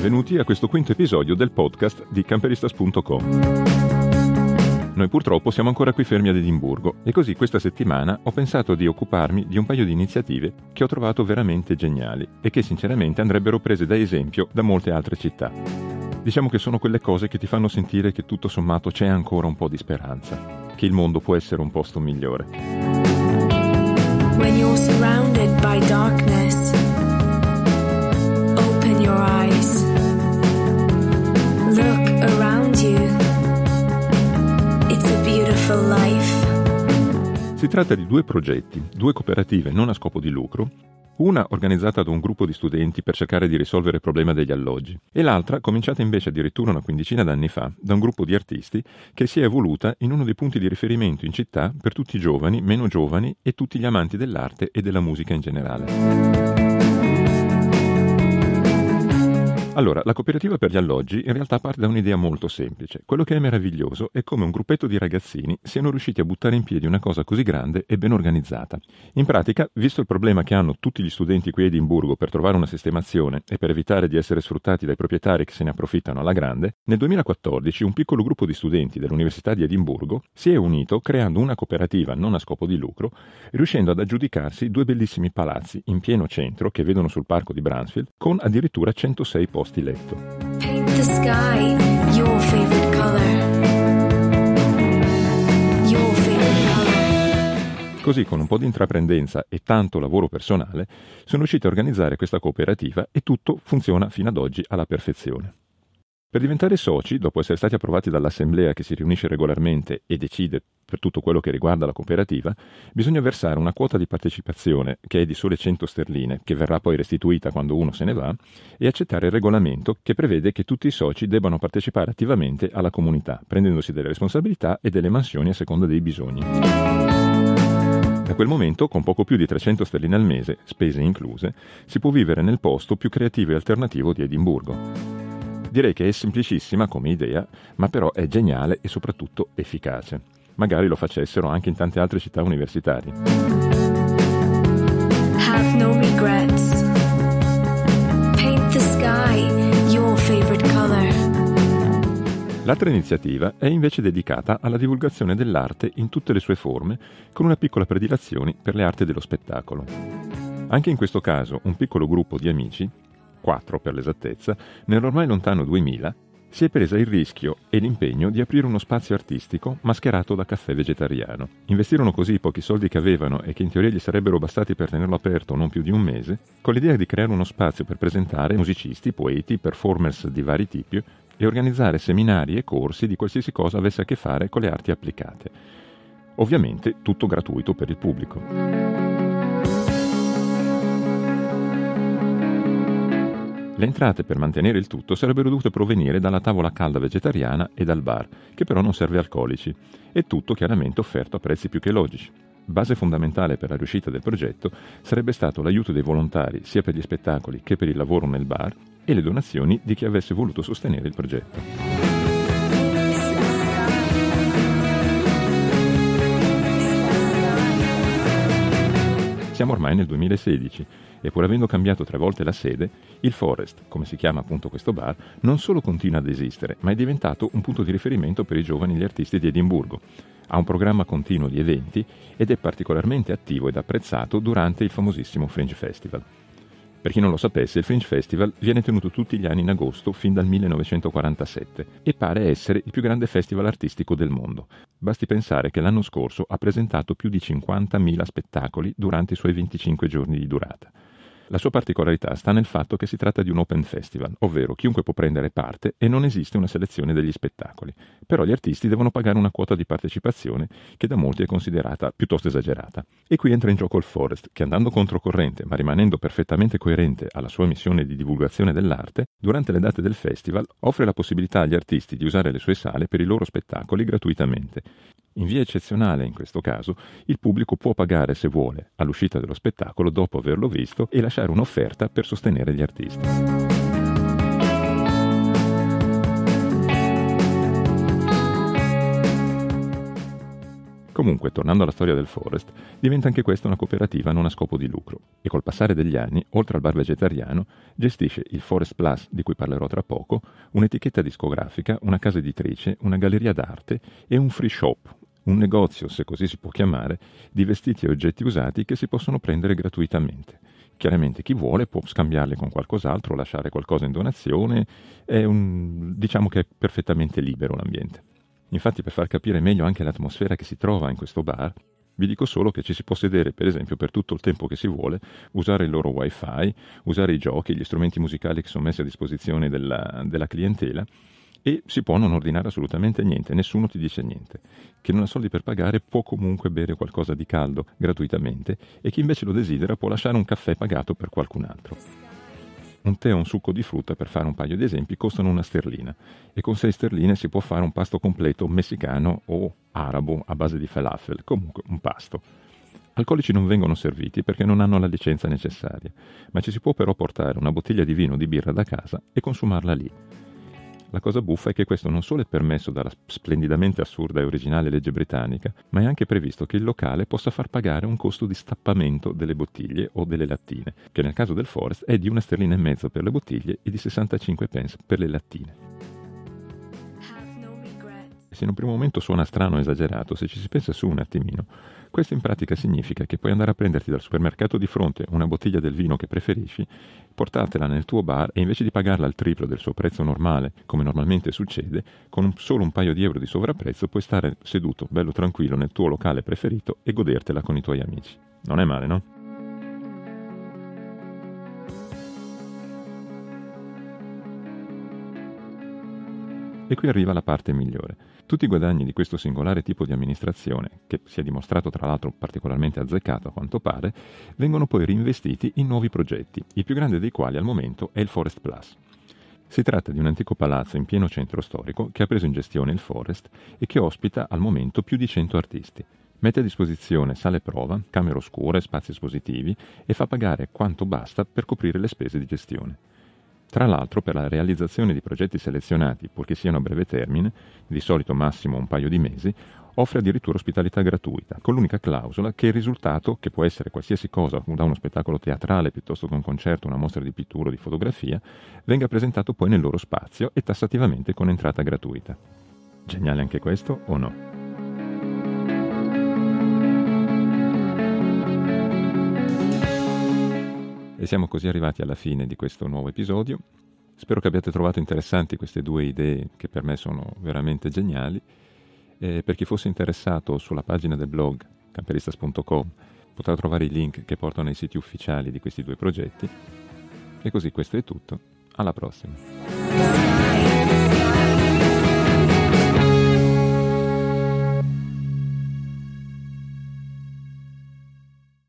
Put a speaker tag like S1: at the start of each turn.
S1: Benvenuti a questo quinto episodio del podcast di camperistas.com. Noi purtroppo siamo ancora qui fermi ad Edimburgo e così questa settimana ho pensato di occuparmi di un paio di iniziative che ho trovato veramente geniali e che sinceramente andrebbero prese da esempio da molte altre città. Diciamo che sono quelle cose che ti fanno sentire che tutto sommato c'è ancora un po' di speranza, che il mondo può essere un posto migliore. When you're surrounded by darkness tratta di due progetti, due cooperative non a scopo di lucro, una organizzata da un gruppo di studenti per cercare di risolvere il problema degli alloggi e l'altra cominciata invece addirittura una quindicina d'anni fa da un gruppo di artisti che si è evoluta in uno dei punti di riferimento in città per tutti i giovani, meno giovani e tutti gli amanti dell'arte e della musica in generale. Allora, la cooperativa per gli alloggi in realtà parte da un'idea molto semplice. Quello che è meraviglioso è come un gruppetto di ragazzini siano riusciti a buttare in piedi una cosa così grande e ben organizzata. In pratica, visto il problema che hanno tutti gli studenti qui a Edimburgo per trovare una sistemazione e per evitare di essere sfruttati dai proprietari che se ne approfittano alla grande, nel 2014 un piccolo gruppo di studenti dell'Università di Edimburgo si è unito creando una cooperativa non a scopo di lucro, riuscendo ad aggiudicarsi due bellissimi palazzi in pieno centro che vedono sul parco di Bransfield con addirittura 106 posti posti letto. Paint the sky your favorite color. Your favorite color. Così, con un po' di intraprendenza e tanto lavoro personale, sono riusciti a organizzare questa cooperativa e tutto funziona fino ad oggi alla perfezione. Per diventare soci, dopo essere stati approvati dall'assemblea che si riunisce regolarmente e decide per tutto quello che riguarda la cooperativa, bisogna versare una quota di partecipazione che è di sole 100 sterline, che verrà poi restituita quando uno se ne va, e accettare il regolamento che prevede che tutti i soci debbano partecipare attivamente alla comunità, prendendosi delle responsabilità e delle mansioni a seconda dei bisogni. Da quel momento, con poco più di 300 sterline al mese, spese incluse, si può vivere nel posto più creativo e alternativo di Edimburgo. Direi che è semplicissima come idea, ma però è geniale e soprattutto efficace. Magari lo facessero anche in tante altre città universitarie. Have no regrets. Paint the sky your favorite color. L'altra iniziativa è invece dedicata alla divulgazione dell'arte in tutte le sue forme, con una piccola predilazione per le arti dello spettacolo. Anche in questo caso un piccolo gruppo di amici 4 per l'esattezza, nell'ormai lontano 2000, si è presa il rischio e l'impegno di aprire uno spazio artistico mascherato da caffè vegetariano. Investirono così i pochi soldi che avevano e che in teoria gli sarebbero bastati per tenerlo aperto non più di un mese, con l'idea di creare uno spazio per presentare musicisti, poeti, performers di vari tipi e organizzare seminari e corsi di qualsiasi cosa avesse a che fare con le arti applicate. Ovviamente tutto gratuito per il pubblico. Le entrate per mantenere il tutto sarebbero dovute provenire dalla tavola calda vegetariana e dal bar, che però non serve alcolici, e tutto chiaramente offerto a prezzi più che logici. Base fondamentale per la riuscita del progetto sarebbe stato l'aiuto dei volontari sia per gli spettacoli che per il lavoro nel bar e le donazioni di chi avesse voluto sostenere il progetto. Siamo ormai nel 2016 e pur avendo cambiato tre volte la sede, il Forest, come si chiama appunto questo bar, non solo continua ad esistere, ma è diventato un punto di riferimento per i giovani e gli artisti di Edimburgo. Ha un programma continuo di eventi ed è particolarmente attivo ed apprezzato durante il famosissimo Fringe Festival. Per chi non lo sapesse, il Fringe Festival viene tenuto tutti gli anni in agosto fin dal 1947 e pare essere il più grande festival artistico del mondo. Basti pensare che l'anno scorso ha presentato più di 50.000 spettacoli durante i suoi 25 giorni di durata. La sua particolarità sta nel fatto che si tratta di un open festival, ovvero chiunque può prendere parte e non esiste una selezione degli spettacoli. Però gli artisti devono pagare una quota di partecipazione che da molti è considerata piuttosto esagerata. E qui entra in gioco il Forest, che andando controcorrente ma rimanendo perfettamente coerente alla sua missione di divulgazione dell'arte, durante le date del festival offre la possibilità agli artisti di usare le sue sale per i loro spettacoli gratuitamente. In via eccezionale, in questo caso, il pubblico può pagare se vuole all'uscita dello spettacolo dopo averlo visto e lasciare un'offerta per sostenere gli artisti. Comunque, tornando alla storia del Forest, diventa anche questa una cooperativa non a scopo di lucro e col passare degli anni, oltre al bar vegetariano, gestisce il Forest Plus, di cui parlerò tra poco, un'etichetta discografica, una casa editrice, una galleria d'arte e un free shop, un negozio, se così si può chiamare, di vestiti e oggetti usati che si possono prendere gratuitamente. Chiaramente chi vuole può scambiarli con qualcos'altro, lasciare qualcosa in donazione, un, diciamo che è perfettamente libero l'ambiente. Infatti per far capire meglio anche l'atmosfera che si trova in questo bar, vi dico solo che ci si può sedere, per esempio, per tutto il tempo che si vuole, usare il loro wifi, usare i giochi, gli strumenti musicali che sono messi a disposizione della, della clientela e si può non ordinare assolutamente niente, nessuno ti dice niente. Chi non ha soldi per pagare può comunque bere qualcosa di caldo gratuitamente e chi invece lo desidera può lasciare un caffè pagato per qualcun altro. Un tè o un succo di frutta, per fare un paio di esempi, costano una sterlina e con 6 sterline si può fare un pasto completo messicano o arabo a base di falafel, comunque un pasto. Alcolici non vengono serviti perché non hanno la licenza necessaria, ma ci si può però portare una bottiglia di vino o di birra da casa e consumarla lì. La cosa buffa è che questo non solo è permesso dalla splendidamente assurda e originale legge britannica, ma è anche previsto che il locale possa far pagare un costo di stappamento delle bottiglie o delle lattine, che nel caso del Forest è di una sterlina e mezzo per le bottiglie e di 65 pence per le lattine. Se in un primo momento suona strano o esagerato, se ci si pensa su un attimino, questo in pratica significa che puoi andare a prenderti dal supermercato di fronte una bottiglia del vino che preferisci, portartela nel tuo bar e invece di pagarla al triplo del suo prezzo normale, come normalmente succede, con un, solo un paio di euro di sovrapprezzo puoi stare seduto, bello tranquillo, nel tuo locale preferito e godertela con i tuoi amici. Non è male, no? E qui arriva la parte migliore. Tutti i guadagni di questo singolare tipo di amministrazione, che si è dimostrato tra l'altro particolarmente azzeccato a quanto pare, vengono poi reinvestiti in nuovi progetti, il più grande dei quali al momento è il Forest Plus. Si tratta di un antico palazzo in pieno centro storico che ha preso in gestione il Forest e che ospita al momento più di 100 artisti. Mette a disposizione sale prova, camere oscure, spazi espositivi e fa pagare quanto basta per coprire le spese di gestione. Tra l'altro per la realizzazione di progetti selezionati, purché siano a breve termine, di solito massimo un paio di mesi, offre addirittura ospitalità gratuita, con l'unica clausola che il risultato, che può essere qualsiasi cosa, da uno spettacolo teatrale piuttosto che un concerto, una mostra di pittura o di fotografia, venga presentato poi nel loro spazio e tassativamente con entrata gratuita. Geniale anche questo o no? E siamo così arrivati alla fine di questo nuovo episodio. Spero che abbiate trovato interessanti queste due idee che per me sono veramente geniali. E per chi fosse interessato sulla pagina del blog camperistas.com potrà trovare i link che portano ai siti ufficiali di questi due progetti. E così questo è tutto. Alla prossima.